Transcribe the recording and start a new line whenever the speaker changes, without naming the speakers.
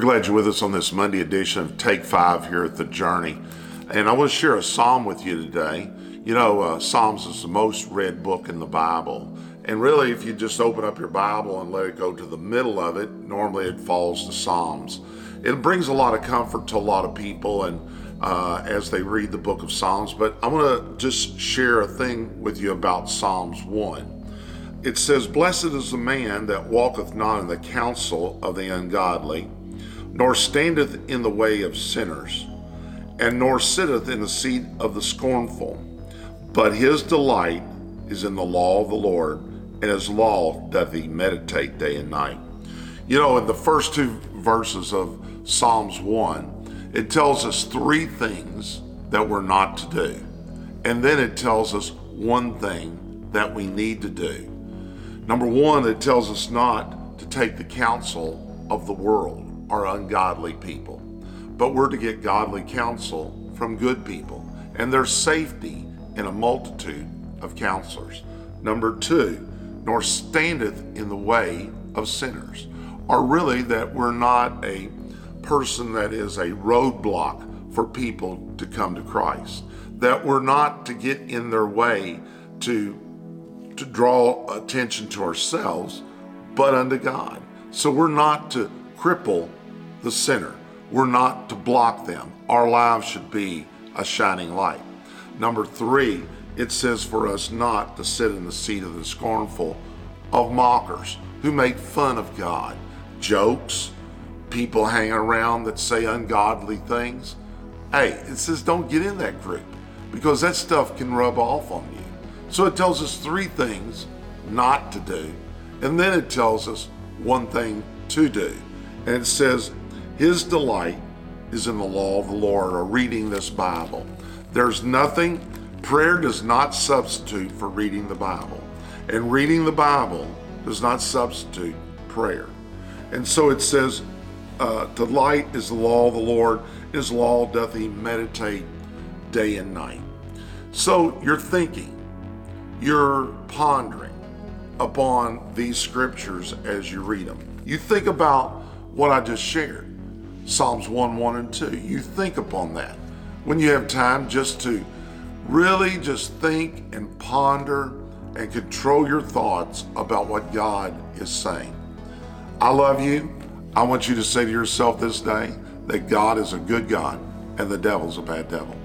glad you're with us on this Monday edition of Take Five here at The Journey. And I want to share a psalm with you today. You know, uh, Psalms is the most read book in the Bible. And really, if you just open up your Bible and let it go to the middle of it, normally it falls to Psalms. It brings a lot of comfort to a lot of people and uh, as they read the book of Psalms. But I want to just share a thing with you about Psalms 1 it says, Blessed is the man that walketh not in the counsel of the ungodly, nor standeth in the way of sinners, and nor sitteth in the seat of the scornful. But his delight is in the law of the Lord, and his law doth he meditate day and night. You know, in the first two verses of Psalms 1, it tells us three things that we're not to do. And then it tells us one thing that we need to do. Number one, it tells us not to take the counsel of the world or ungodly people, but we're to get godly counsel from good people. And there's safety in a multitude of counselors. Number two, nor standeth in the way of sinners, or really that we're not a person that is a roadblock for people to come to Christ, that we're not to get in their way to to draw attention to ourselves, but unto God. So we're not to cripple the sinner. We're not to block them. Our lives should be a shining light. Number three, it says for us not to sit in the seat of the scornful, of mockers who make fun of God, jokes, people hanging around that say ungodly things. Hey, it says don't get in that group because that stuff can rub off on you. So it tells us three things not to do, and then it tells us one thing to do. And it says, His delight is in the law of the Lord, or reading this Bible. There's nothing, prayer does not substitute for reading the Bible. And reading the Bible does not substitute prayer. And so it says, uh, Delight is the law of the Lord, his law doth he meditate day and night. So you're thinking, you're pondering upon these scriptures as you read them. You think about what I just shared Psalms 1 1 and 2. You think upon that when you have time just to really just think and ponder and control your thoughts about what God is saying. I love you. I want you to say to yourself this day that God is a good God and the devil's a bad devil.